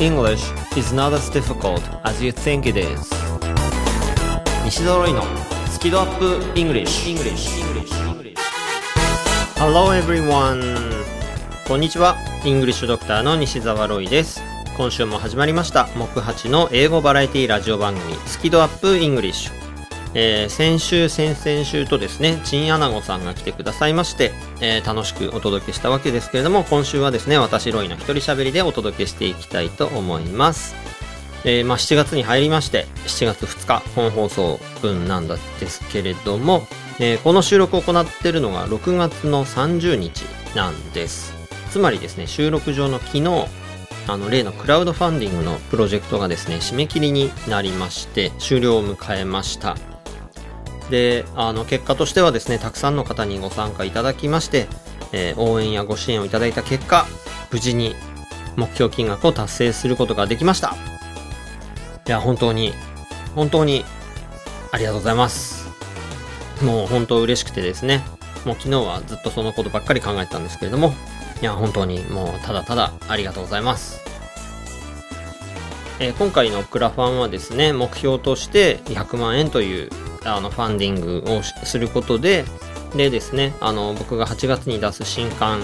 English is not as difficult as you think it is. 西澤ロイのスキドアップ English, English. English. Hello everyone. こんにちは。 English ドクターの西澤ロイです。今週も始まりました。木八の英語バラエティラジオ番組スキ度 UP English えー、先週、先々週とですね、チンアナゴさんが来てくださいまして、えー、楽しくお届けしたわけですけれども、今週はですね、私ロイの一人喋りでお届けしていきたいと思います。えー、まあ、7月に入りまして、7月2日、本放送分なんですけれども、えこの収録を行っているのが6月の30日なんです。つまりですね、収録上の昨日、あの例のクラウドファンディングのプロジェクトがですね締め切りになりまして終了を迎えましたであの結果としてはですねたくさんの方にご参加いただきまして、えー、応援やご支援をいただいた結果無事に目標金額を達成することができました。いや本当に本当にありがとうございます。もう本当嬉しくてですねもう昨日はずっとそのことばっかり考えてたんですけれどもいや本当にもうただただありがとうございます。えー、今回のクラファンはですね目標として100万円というあのファンディングをすることででですねあの僕が8月に出す新刊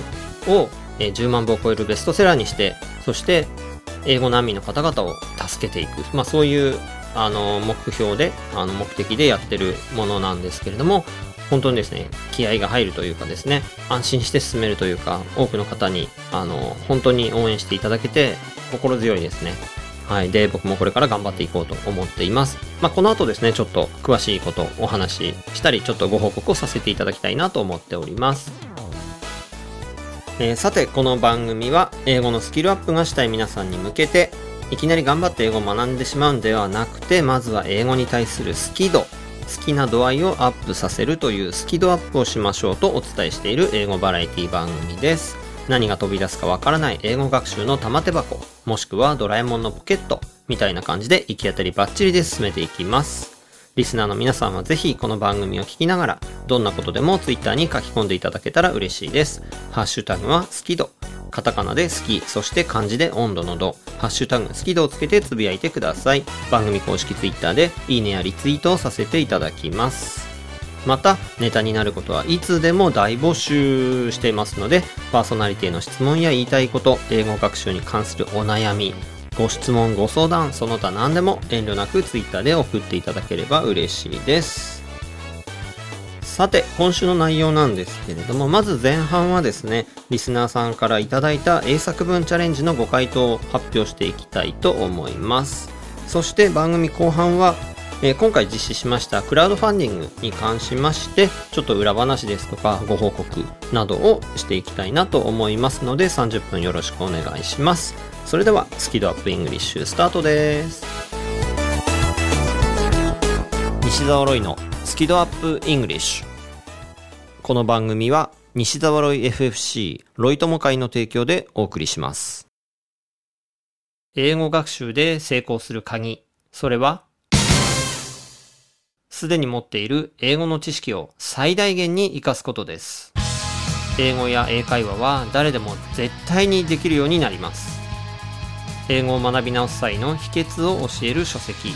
を、え、10万部を超えるベストセラーにしてそして英語難民の方々を助けていく、まあ、そういうあの目標であの目的でやってるものなんですけれども本当にですね気合が入るというかですね安心して進めるというか多くの方にあの本当に応援していただけて心強いですね。はい。で、僕もこれから頑張っていこうと思っています。まあ、この後ですね、ちょっと詳しいことをお話ししたり、ちょっとご報告をさせていただきたいなと思っております。えー、さて、この番組は、英語のスキルアップがしたい皆さんに向けて、いきなり頑張って英語を学んでしまうんではなくて、まずは英語に対する好き度、好きな度合いをアップさせるというスキドアップをしましょうとお伝えしている英語バラエティ番組です。何が飛び出すかわからない英語学習の玉手箱、もしくはドラえもんのポケット、みたいな感じで行き当たりバッチリで進めていきます。リスナーの皆さんはぜひこの番組を聞きながら、どんなことでも Twitter に書き込んでいただけたら嬉しいです。ハッシュタグは好き度。カタカナで好き、そして漢字で温度の度。ハッシュタグ好き度をつけてつぶやいてください。番組公式 Twitter でいいねやリツイートをさせていただきます。またネタになることはいつでも大募集していますのでパーソナリティの質問や言いたいこと英語学習に関するお悩みご質問ご相談その他何でも遠慮なく Twitter で送っていただければ嬉しいです。さて今週の内容なんですけれどもまず前半はですねリスナーさんからいただいた英作文チャレンジのご回答を発表していきたいと思います。そして番組後半はえー、今回実施しましたクラウドファンディングに関しましてちょっと裏話ですとかご報告などをしていきたいなと思いますので30分よろしくお願いします。それではスキドアップイングリッシュスタートです。西澤ロイのスキドアップイングリッシュ。この番組は西澤ロイ FFC ロイ友会の提供でお送りします。英語学習で成功する鍵。それはすでに持っている英語の知識を最大限に活かすことです。英語や英会話は誰でも絶対にできるようになります。英語を学び直す際の秘訣を教える書籍。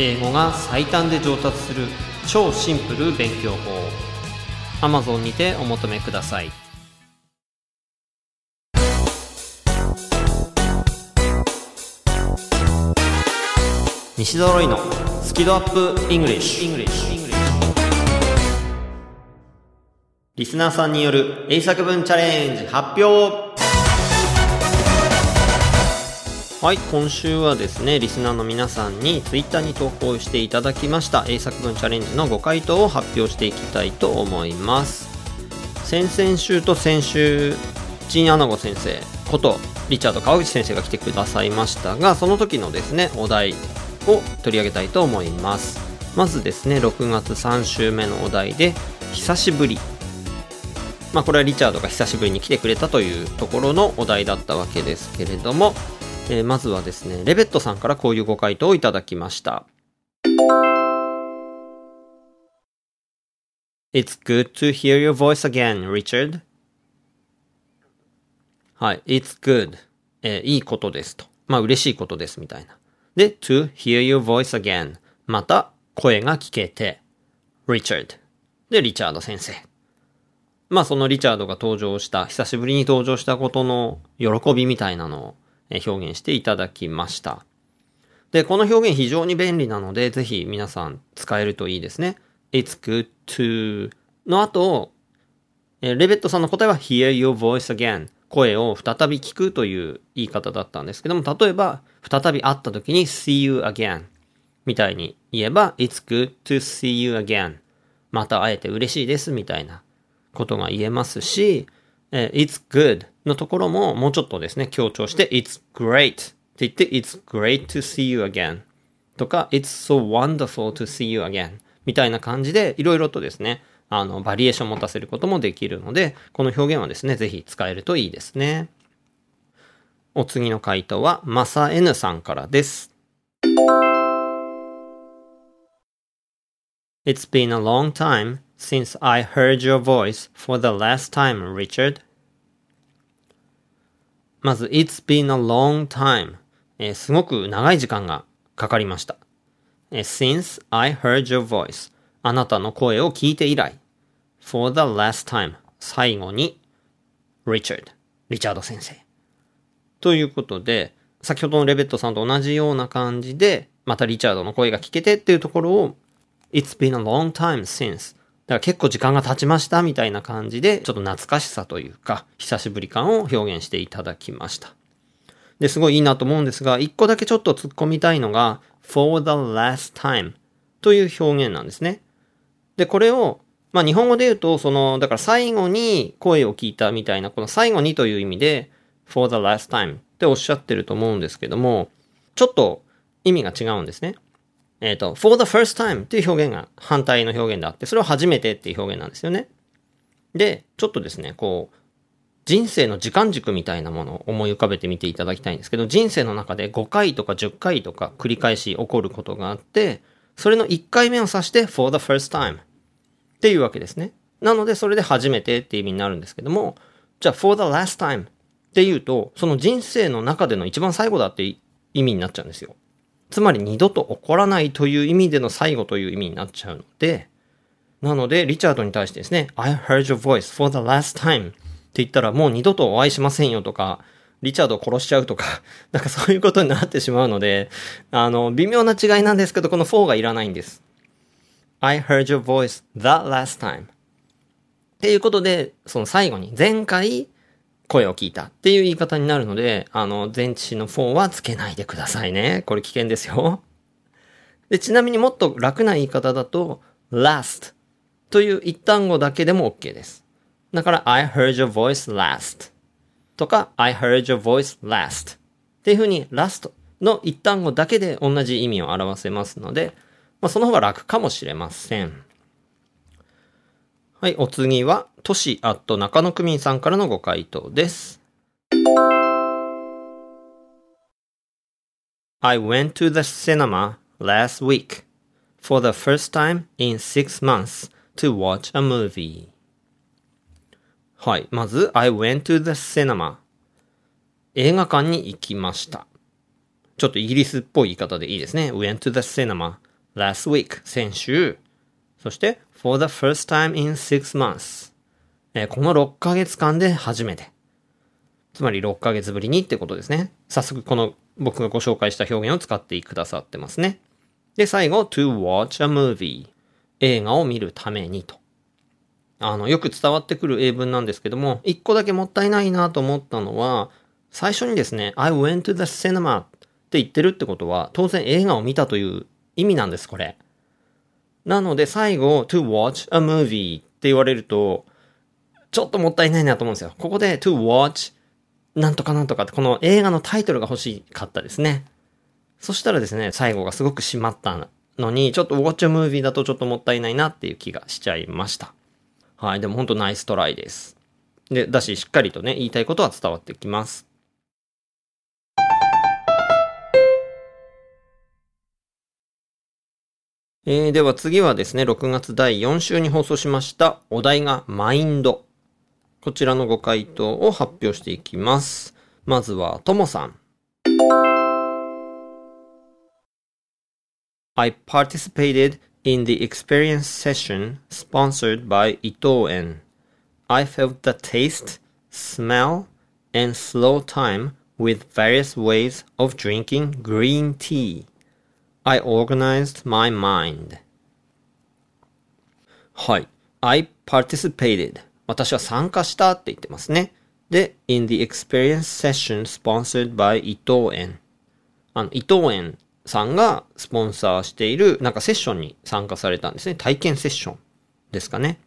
英語が最短で上達する超シンプル勉強法。Amazon にてお求めください。西揃いのスキドアップイングリッシュ。リスナーさんによる英作文チャレンジ発表。はい、今週はですね、リスナーの皆さんに Twitter に投稿していただきました。英作文チャレンジのご回答を発表していきたいと思います。先々週と先週、ジンアナゴ先生ことリチャード川口先生が来てくださいましたが、その時のですね、お題を取り上げたいと思いますまずですね6月3週目のお題で久しぶりまあこれはリチャードが久しぶりに来てくれたというところのお題だったわけですけれども、えー、まずはですねレベットさんからこういうご回答をいただきました It's good to hear your voice again, Richard. はい、It's good. えー、いいことですと。まあ嬉しいことですみたいな。で、to hear your voice again. また声が聞けて。Richard。で、リチャード先生。まあそのリチャードが登場した、久しぶりに登場したことの喜びみたいなのを表現していただきました。で、この表現非常に便利なので、ぜひ皆さん使えるといいですね。It's good to の後、レベットさんの答えは hear your voice again 声を再び聞くという言い方だったんですけども、例えば、再び会った時に see you again みたいに言えば it's good to see you again また会えて嬉しいですみたいなことが言えますし、え it's good のところももうちょっとですね、強調して it's great って言って it's great to see you again とか it's so wonderful to see you again みたいな感じでいろいろとですね、あの、バリエーションを持たせることもできるので、この表現はですね、ぜひ使えるといいですね。お次の回答は、マサ N さんからです。It's been a long time since I heard your voice for the last time, Richard. まず、It's been a long time、えー、すごく長い時間がかかりました。えー、since I heard your voice あなたの声を聞いて以来 for the last time 最後に Richard リチャード先生。ということで先ほどのレベットさんと同じような感じでまたリチャードの声が聞けてっていうところを It's been a long time since だから結構時間が経ちましたみたいな感じでちょっと懐かしさというか久しぶり感を表現していただきました。で、すごいいいなと思うんですが、一個だけちょっと突っ込みたいのが for the last time という表現なんですね。で、これをまあ日本語で言うと、その、だから最後に声を聞いたみたいな、この最後にという意味で、for the last time っておっしゃってると思うんですけども、ちょっと意味が違うんですね。えっ、ー、と、for the first time っていう表現が反対の表現であって、それは初めてっていう表現なんですよね。で、ちょっとですね、こう、人生の時間軸みたいなものを思い浮かべてみていただきたいんですけど、人生の中で5回とか10回とか繰り返し起こることがあって、それの1回目を指して for the first time っていうわけですね。なので、それで初めてっていう意味になるんですけども、じゃあ、for the last time っていうと、その人生の中での一番最後だって意味になっちゃうんですよ。つまり二度と起こらないという意味での最後という意味になっちゃうので、なので、リチャードに対してですね、I heard your voice for the last time って言ったらもう二度とお会いしませんよとか、リチャードを殺しちゃうとか、なんかそういうことになってしまうので、あの、微妙な違いなんですけど、この4がいらないんです。I heard your voice that last time. っていうことで、その最後に前回声を聞いたっていう言い方になるので、あの、前置詞の4はつけないでくださいね。これ危険ですよ。で、ちなみにもっと楽な言い方だと、last という一単語だけでも OK です。だから、I heard your voice last とか、I heard your voice last っていうふうに last の一単語だけで同じ意味を表せますので、まあ、その方が楽かもしれません。はい、お次は、都市アット中野区民さんからのご回答です。I went to the cinema last week for the first time in six months to watch a movie. はい。まず、I went to the cinema. 映画館に行きました。ちょっとイギリスっぽい言い方でいいですね。went to the cinema. Last week 先週。そして for the first time in six months この6ヶ月間で初めて。つまり6ヶ月ぶりにってことですね。早速この僕がご紹介した表現を使ってくださってますね。で最後 to watch a movie 映画を見るためにと。あのよく伝わってくる英文なんですけども一個だけもったいないなと思ったのは最初にですね I went to the cinema って言ってるってことは当然映画を見たという意味なんです、これ。なので最後、to watch a movie って言われると、ちょっともったいないなと思うんですよ。ここで to watch なんとかなんとかって、この映画のタイトルが欲しかったですね。そしたらですね、最後がすごく締まったのに、ちょっと watch a movie だとちょっともったいないなっていう気がしちゃいました。はい、でも本当ナイストライです。で、だし、しっかりとね、言いたいことは伝わってきます。えー、では次はですね、6月第4週に放送しましたお題がマインド。こちらのご回答を発表していきます。まずはともさん。I participated in the experience session sponsored by Itoen. I felt the taste, smell, and slow time with various ways of drinking green tea. I organized my mind. はい。I participated. 私は参加したって言ってますね。で、in the experience session sponsored by 伊藤園。あの、伊藤園さんがスポンサーしている、なんかセッションに参加されたんですね。体験セッションですかね。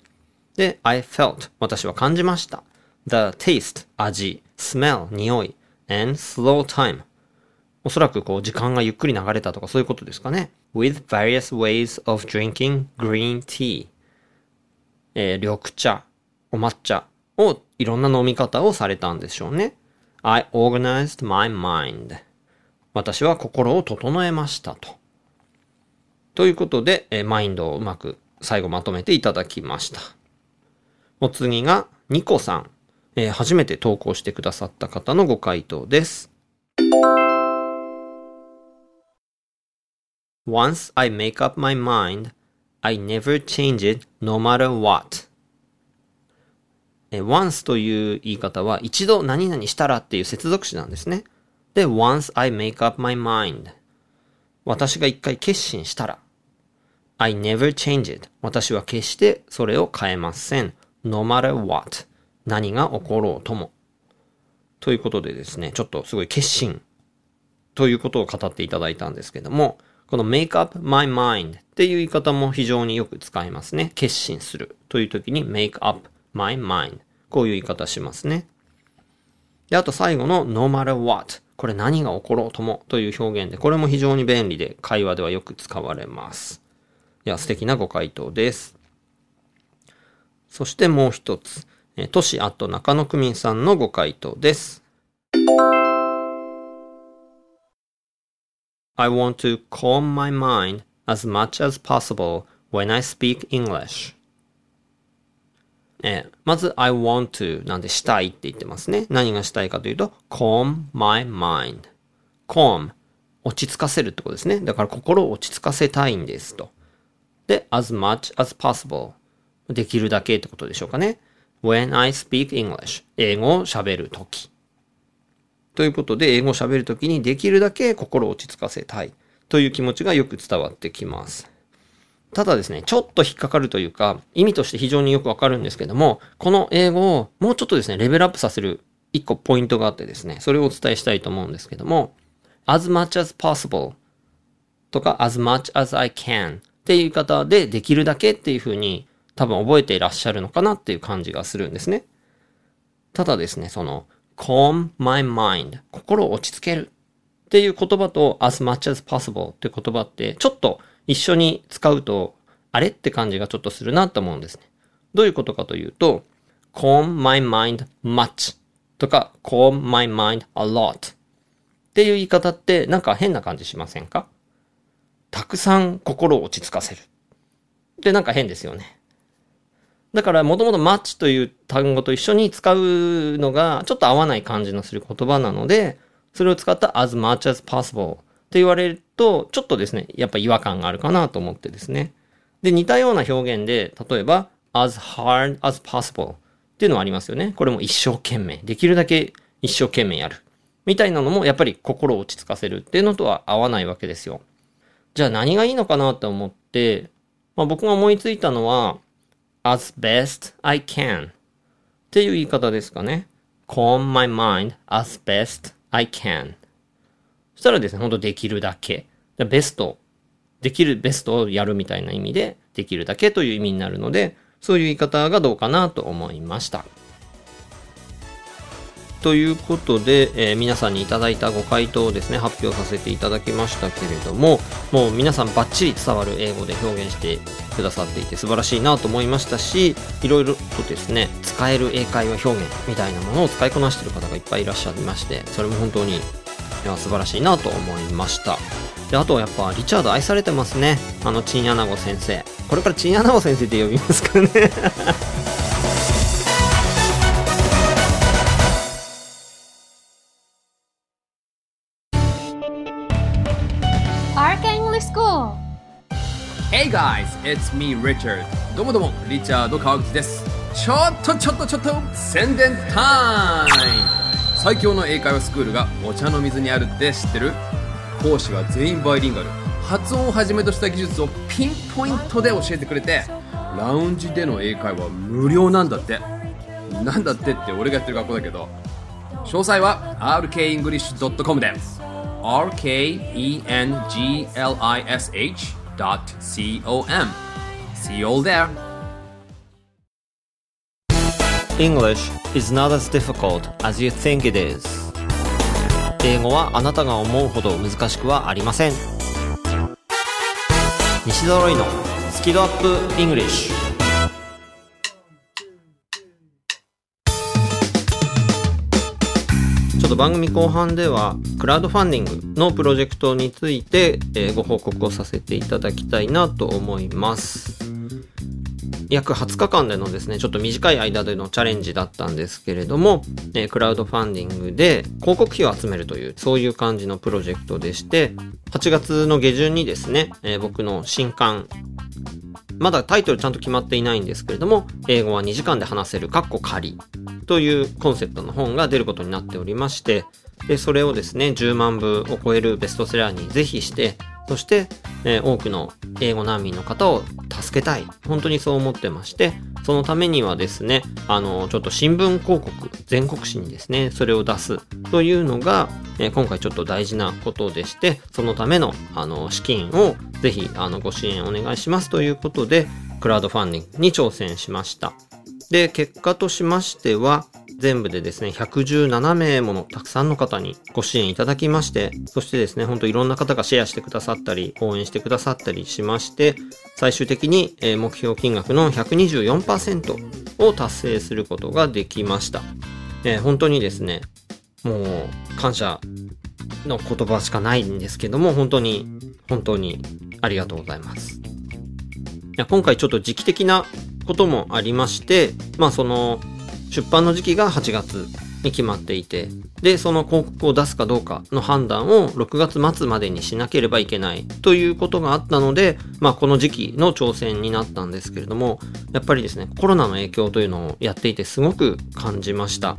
で、I felt 私は感じました。the taste 味、smell 匂い、and slow time おそらくこう時間がゆっくり流れたとかそういうことですかね。with various ways of drinking green tea えー、緑茶、お抹茶をいろんな飲み方をされたんでしょうね。I organized my mind 私は心を整えましたと。ということで、えー、マインドをうまく最後まとめていただきました。お次が、ニコさん。えー、初めて投稿してくださった方のご回答です。Once I make up my mind, I never change it no matter what. え once という言い方は一度何々したらっていう接続詞なんですね。で、once I make up my mind. 私が一回決心したら I never change it. 私は決してそれを変えません。no matter what. 何が起ころうとも。ということでですね、ちょっとすごい決心ということを語っていただいたんですけども、この make up my mind っていう言い方も非常によく使いますね。決心するという時に make up my mind こういう言い方しますね。で、あと最後の no matter what これ何が起ころうともという表現で、これも非常に便利で会話ではよく使われます。いや、素敵なご回答です。そしてもう一つ。え都市あと中野区民さんのご回答です。I want to calm my mind as much as possible when I speak English. えまず I want to なんでしたいって言ってますね。何がしたいかというと calm my mind. calm 落ち着かせるってことですね。だから心を落ち着かせたいんですと。で、as much as possible できるだけってことでしょうかね。when I speak English 英語を喋るとき。ということで、英語を喋るときにできるだけ心を落ち着かせたいという気持ちがよく伝わってきます。ただですね、ちょっと引っかかるというか、意味として非常によくわかるんですけども、この英語をもうちょっとですね、レベルアップさせる一個ポイントがあってですね、それをお伝えしたいと思うんですけども、as much as possible とか as much as I can っていう言い方でできるだけっていうふうに多分覚えていらっしゃるのかなっていう感じがするんですね。ただですね、その calm my mind 心を落ち着けるっていう言葉と as much as possible って言葉ってちょっと一緒に使うとあれって感じがちょっとするなと思うんですね。どういうことかというと calm my mind much とか calm my mind a lot っていう言い方ってなんか変な感じしませんか？たくさん心を落ち着かせる。ってなんか変ですよね。だから、もともとマッチという単語と一緒に使うのが、ちょっと合わない感じのする言葉なので、それを使った as much as possible って言われると、ちょっとですね、やっぱ違和感があるかなと思ってですね。で、似たような表現で、例えば、as hard as possible っていうのはありますよね。これも一生懸命。できるだけ一生懸命やる。みたいなのも、やっぱり心を落ち着かせるっていうのとは合わないわけですよ。じゃあ何がいいのかなと思って、まあ、僕が思いついたのは、as best I can っていう言い方ですかね。calm my mind as best I can そしたらですね、ほんとできるだけ。ベスト、できるベストをやるみたいな意味で、できるだけという意味になるので、そういう言い方がどうかなと思いました。ということで、えー、皆さんにいただいたご回答をですね、発表させていただきましたけれども、もう皆さんバッチリ伝わる英語で表現してくださっていて素晴らしいなと思いましたし、いろいろとですね、使える英会話表現みたいなものを使いこなしてる方がいっぱいいらっしゃいまして、それも本当にいや素晴らしいなと思いました。で、あとはやっぱリチャード愛されてますね。あのチンアナゴ先生。これからチンアナゴ先生って呼びますかね Hey guys, it's me Richard. どうもどうもリチャード川口です。ちょっとちょっとちょっと宣伝タイム。最強の英会話スクールがお茶の水にあるって知ってる？講師は全員バイリンガル。発音をはじめとした技術をピンポイントで教えてくれてラウンジでの英会話無料なんだって。なんだってって俺がやってる学校だけど。詳細は rkenglish.com で。Rkenglish www.com. See you all there English is not as difficult as you think it is 英語はあなたが思うほど難しくはありません西揃いのスキドアップ English ょっと番組後半ではクラウドファンディングのプロジェクトについて、えご報告をさせていただきたいなと思います。約20日間でのですね、ちょっと短い間でのチャレンジだったんですけれども、えクラウドファンディングで広告費を集めるという、そういう感じのプロジェクトでして、8月の下旬にですね、え僕の新刊、まだタイトルちゃんと決まっていないんですけれども、英語は2時間で話せる、カッコ仮というコンセプトの本が出ることになっておりまして、で、それをですね、10万部を超えるベストセラーにぜひして、そして、えー多くの英語難民の方を助けたい。本当にそう思ってまして、そのためにはですね、あの、ちょっと新聞広告、全国紙にですね、それを出すというのが、えー今回ちょっと大事なことでして、そのための、あの、資金をぜひ、あの、ご支援お願いしますということで、クラウドファンディングに挑戦しました。で、結果としましては、全部でですね、117名ものたくさんの方にご支援いただきまして、そしてですね、ほんといろんな方がシェアしてくださったり、応援してくださったりしまして、最終的に、目標金額の124%を達成することができました。えー本当にですね、もう感謝の言葉しかないんですけども、本当に、本当にありがとうございます。いや今回ちょっと時期的なこともありまして、まあその出版の時期が8月に決まっていて、で、その広告を出すかどうかの判断を6月末までにしなければいけないということがあったので、まあこの時期の挑戦になったんですけれども、やっぱりですね、コロナの影響というのをやっていてすごく感じました。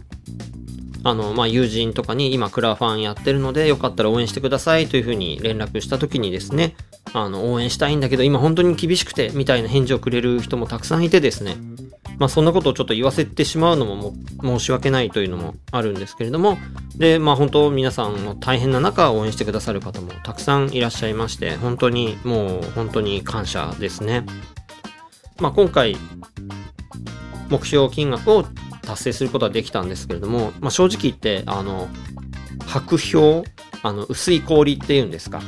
あの、まあ、友人とかに今クラファンやってるのでよかったら応援してくださいというふうに連絡した時にですね、あの、応援したいんだけど今本当に厳しくてみたいな返事をくれる人もたくさんいてですね、まあ、そんなことをちょっと言わせてしまうのも申し訳ないというのもあるんですけれども、で、まあ本当皆さんの大変な中応援してくださる方もたくさんいらっしゃいまして、本当にもう本当に感謝ですね。まあ今回、目標金額を達成することはできたんですけれども、まあ、正直言って、あの、白氷、あの、薄い氷っていうんですか。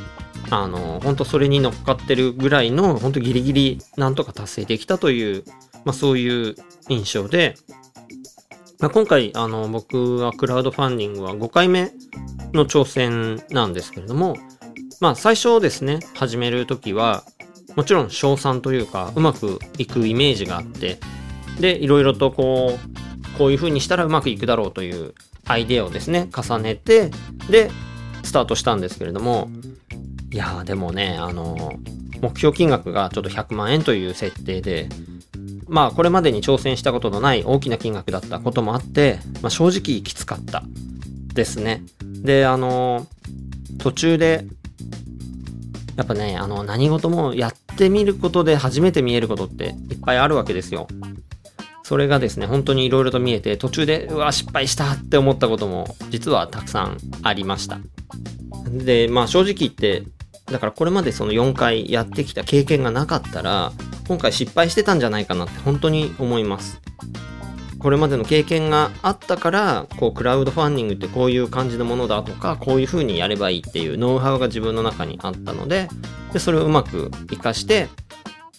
あの、本当それに乗っかってるぐらいの、本当ギリギリなんとか達成できたという、まあそういう印象で、まあ、今回、あの、僕はクラウドファンディングは5回目の挑戦なんですけれども、まあ最初ですね、始めるときは、もちろん賞賛というか、うまくいくイメージがあって、で、いろいろとこう、こういう風にしたらうまくいくだろうというアイデアをですね、重ねて、で、スタートしたんですけれども、いやーでもね、あの、目標金額がちょっと100万円という設定で、まあこれまでに挑戦したことのない大きな金額だったこともあって、まあ正直きつかったですね。で、あの、途中で、やっぱね、あの、何事もやってみることで初めて見えることっていっぱいあるわけですよ。それがですね、本当に色々と見えて、途中で、うわ、失敗したって思ったことも、実はたくさんありました。で、まあ正直言って、だからこれまでその4回やってきた経験がなかったら、今回失敗してたんじゃないかなって本当に思います。これまでの経験があったから、こう、クラウドファンディングってこういう感じのものだとか、こういう風にやればいいっていうノウハウが自分の中にあったので、で、それをうまく活かして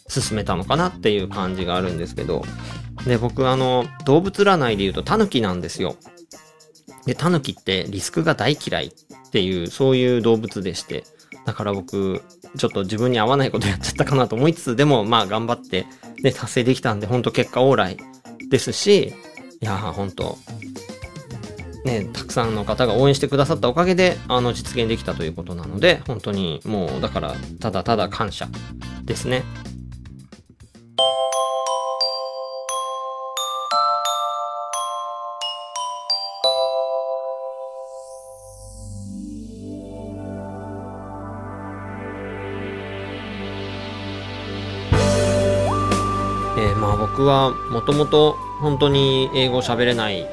進めたのかなっていう感じがあるんですけど、で、僕あの、動物占いで言うとタヌキなんですよ。で、タヌキってリスクが大嫌いっていう、そういう動物でして、だから僕、ちょっと自分に合わないことやっちゃったかなと思いつつ、でもまあ頑張って、ね、達成できたんで、本当結果オーライですし、いやー本当ね、たくさんの方が応援してくださったおかげで、あの、実現できたということなので、本当にもう、だから、ただただ感謝ですね。僕はもともと本当に英語喋れないっ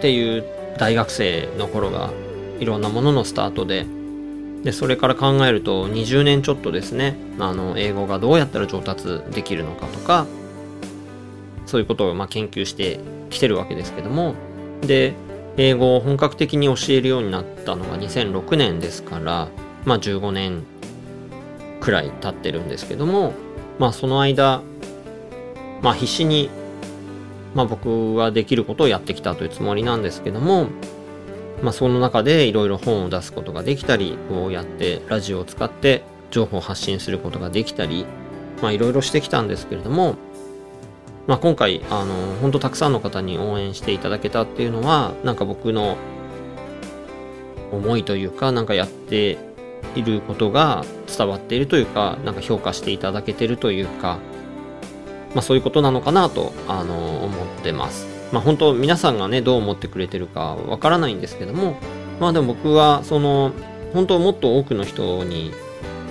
ていう大学生の頃がいろんなもののスタートででそれから考えると20年ちょっとですねあの英語がどうやったら上達できるのかとかそういうことをま研究してきてるわけですけどもで英語を本格的に教えるようになったのが2006年ですからまあ15年くらい経ってるんですけどもまあその間まあ必死にまあ僕はできることをやってきたというつもりなんですけどもまあ、その中でいろいろ本を出すことができたり、こうやってラジオを使って情報を発信することができたり、まあ、いろいろしてきたんですけれども、まあ、今回、あの、本当たくさんの方に応援していただけたっていうのは、なんか僕の思いというか、なんかやっていることが伝わっているというか、なんか評価していただけてるというか、まあそういうことなのかなと、あの、思ってます。まあ本当皆さんがねどう思ってくれてるかわからないんですけどもまあでも僕はその本当もっと多くの人に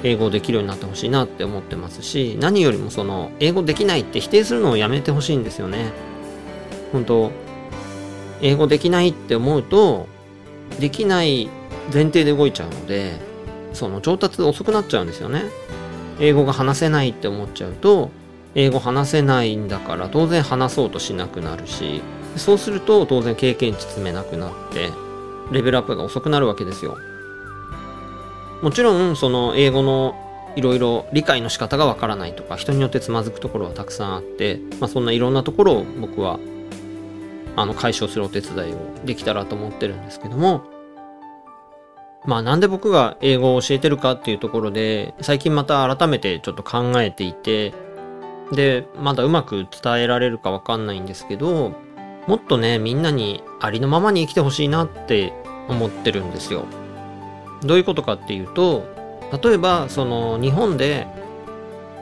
英語できるようになってほしいなって思ってますし何よりもその英語できないって否定するのをやめてほしいんですよね本当英語できないって思うとできない前提で動いちゃうのでその上達遅くなっちゃうんですよね英語が話せないって思っちゃうと英語話せないんだから当然話そうとしなくなるしそうすると当然経験値積めなくなってレベルアップが遅くなるわけですよ。もちろんその英語のいろいろ理解の仕方がわからないとか人によってつまずくところはたくさんあって、まあ、そんないろんなところを僕はあの解消するお手伝いをできたらと思ってるんですけどもまあなんで僕が英語を教えてるかっていうところで最近また改めてちょっと考えていてで、まだうまく伝えられるかわかんないんですけど、もっとね、みんなにありのままに生きてほしいなって思ってるんですよ。どういうことかっていうと、例えば、その日本で、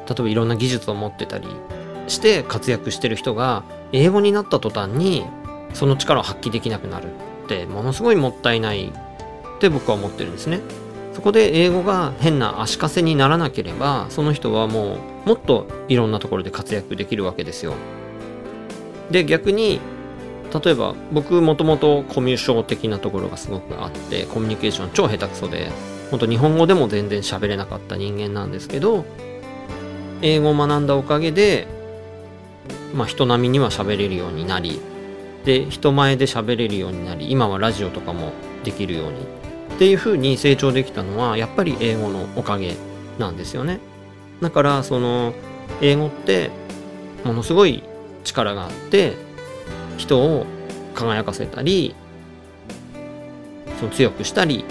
例えばいろんな技術を持ってたりして活躍してる人が、英語になった途端に、その力を発揮できなくなるって、ものすごいもったいないって僕は思ってるんですね。そこで英語が変な足かせにならなければその人はもうもっといろんなところで活躍できるわけですよ。で逆に例えば僕もともとコミュ障的なところがすごくあってコミュニケーション超下手くそで本当日本語でも全然喋れなかった人間なんですけど英語を学んだおかげでまあ人並みには喋れるようになりで人前で喋れるようになり今はラジオとかもできるようにっていうふうに成長できたのはやっぱり英語のおかげなんですよね。だからその英語ってものすごい力があって人を輝かせたりその強くしたり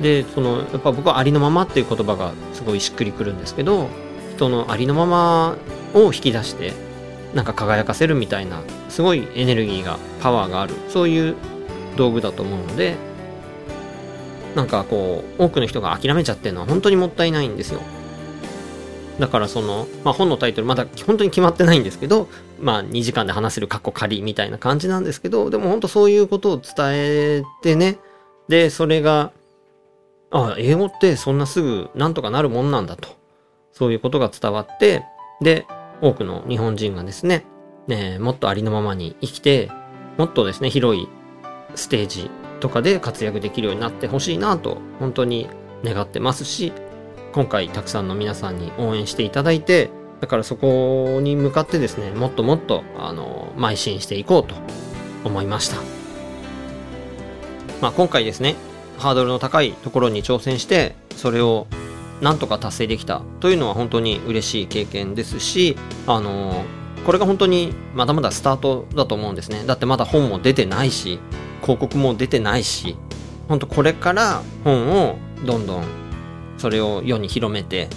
でそのやっぱ僕はありのままっていう言葉がすごいしっくりくるんですけど人のありのままを引き出してなんか輝かせるみたいなすごいエネルギーがパワーがあるそういう道具だと思うのでなんかこう、多くの人が諦めちゃってるのは本当にもったいないんですよ。だからその、まあ、本のタイトルまだ本当に決まってないんですけど、まあ2時間で話せるカッコ仮みたいな感じなんですけど、でも本当そういうことを伝えてね、で、それが、あ、英語ってそんなすぐなんとかなるもんなんだと。そういうことが伝わって、で、多くの日本人がですね、ねもっとありのままに生きて、もっとですね、広いステージとかで活躍できるようになってほしいなと本当に願ってますし今回たくさんの皆さんに応援していただいてだからそこに向かってですねもっともっとあの邁進していこうと思いました。まあ今回ですねハードルの高いところに挑戦してそれをなんとか達成できたというのは本当に嬉しい経験ですしあのこれが本当にまだまだスタートだと思うんですね。だってまだ本も出てないし広告も出てないし、ほんとこれから本をどんどんそれを世に広めて、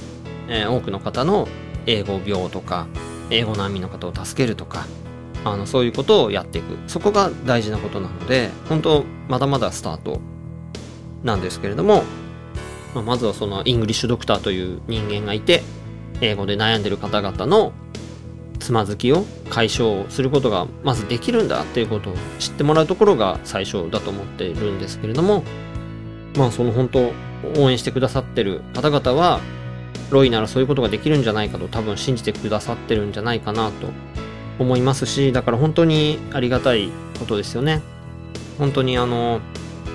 えー、多くの方の英語病とか、英語難民の方を助けるとか、あの、そういうことをやっていく。そこが大事なことなので、本当まだまだスタートなんですけれども、まあ、まずはそのイングリッシュドクターという人間がいて、英語で悩んでる方々のつまずきを解消することがまずできるんだっていうことを知ってもらうところが最初だと思っているんですけれどもまあその本当応援してくださってる方々はロイならそういうことができるんじゃないかと多分信じてくださってるんじゃないかなと思いますしだから本当にありがたいことですよね。本当にあの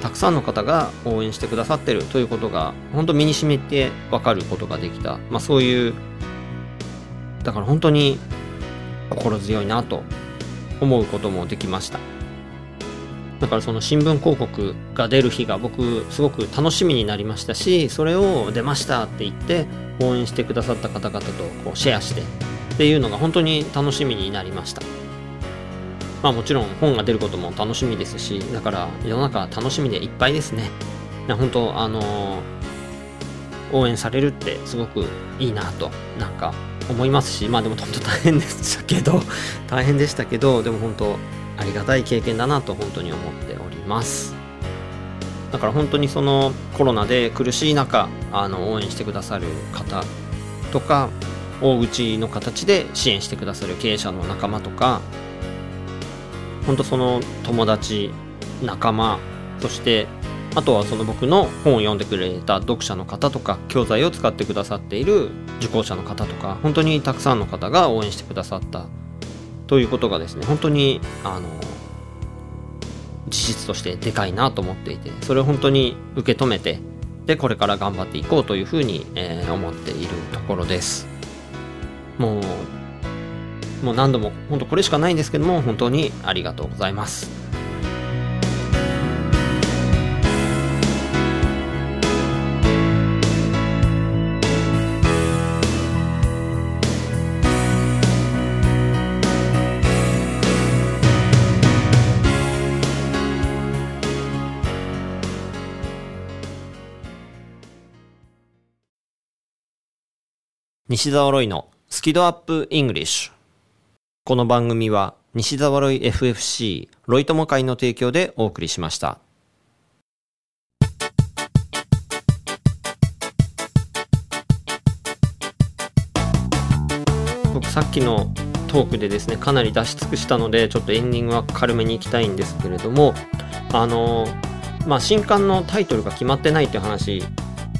たくさんの方が応援してくださってるということが本当身に染みて分かることができた、まあ、そういうだから本当に心強いなと思うこともできました。だからその新聞広告が出る日が僕すごく楽しみになりましたしそれを出ましたって言って応援してくださった方々とこうシェアしてっていうのが本当に楽しみになりました。まあもちろん本が出ることも楽しみですしだから世の中楽しみでいっぱいですね。本当あのー、応援されるってすごくいいなとなんか思いますしまあでも本当大変でしたけど 大変でしたけどでも本当ありがたい経験だなと本当に思っております。だから本当にそのコロナで苦しい中あの応援してくださる方とか大口の形で支援してくださる経営者の仲間とか本当その友達仲間そしてあとはその僕の本を読んでくれた読者の方とか教材を使ってくださっている受講者の方とか本当にたくさんの方が応援してくださったということがですね本当にあの事実としてでかいなと思っていてそれを本当に受け止めてでこれから頑張っていこうというふうに、えー、思っているところです。もうもう何度も本当これしかないんですけども本当にありがとうございます。西澤ロイのスキドアップイングリッシュ。この番組は西澤ロイ FFC ロイ友会の提供でお送りしました。僕さっきのトークでですねかなり出し尽くしたのでちょっとエンディングは軽めにいきたいんですけれどもあのまあ新刊のタイトルが決まってないっていう話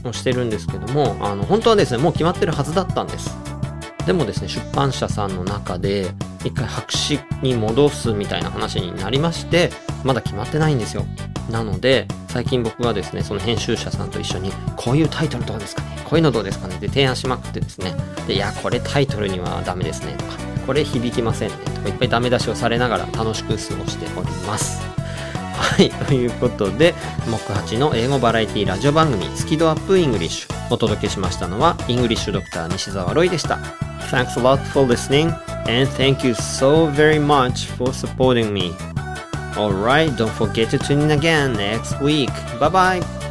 をしてるんですけどもあの本当はですねもう決まってるはずだったんです。でもですね出版社さんの中で一回白紙に戻すみたいな話になりましてまだ決まってないんですよ。なので最近僕はですねその編集者さんと一緒にこういうタイトルどうですかねこういうのどうですかねって提案しまくってですねでいやこれタイトルにはダメですねとかこれ響きませんねとかいっぱいダメ出しをされながら楽しく過ごしております。はい、ということで、木八の英語バラエティラジオ番組、スキドアップイングリッシュ。お届けしましたのは、イングリッシュドクター西澤ロイでした。Thanks a lot for listening, and thank you so very much for supporting me. Alright, don't forget to tune in again next week. Bye bye!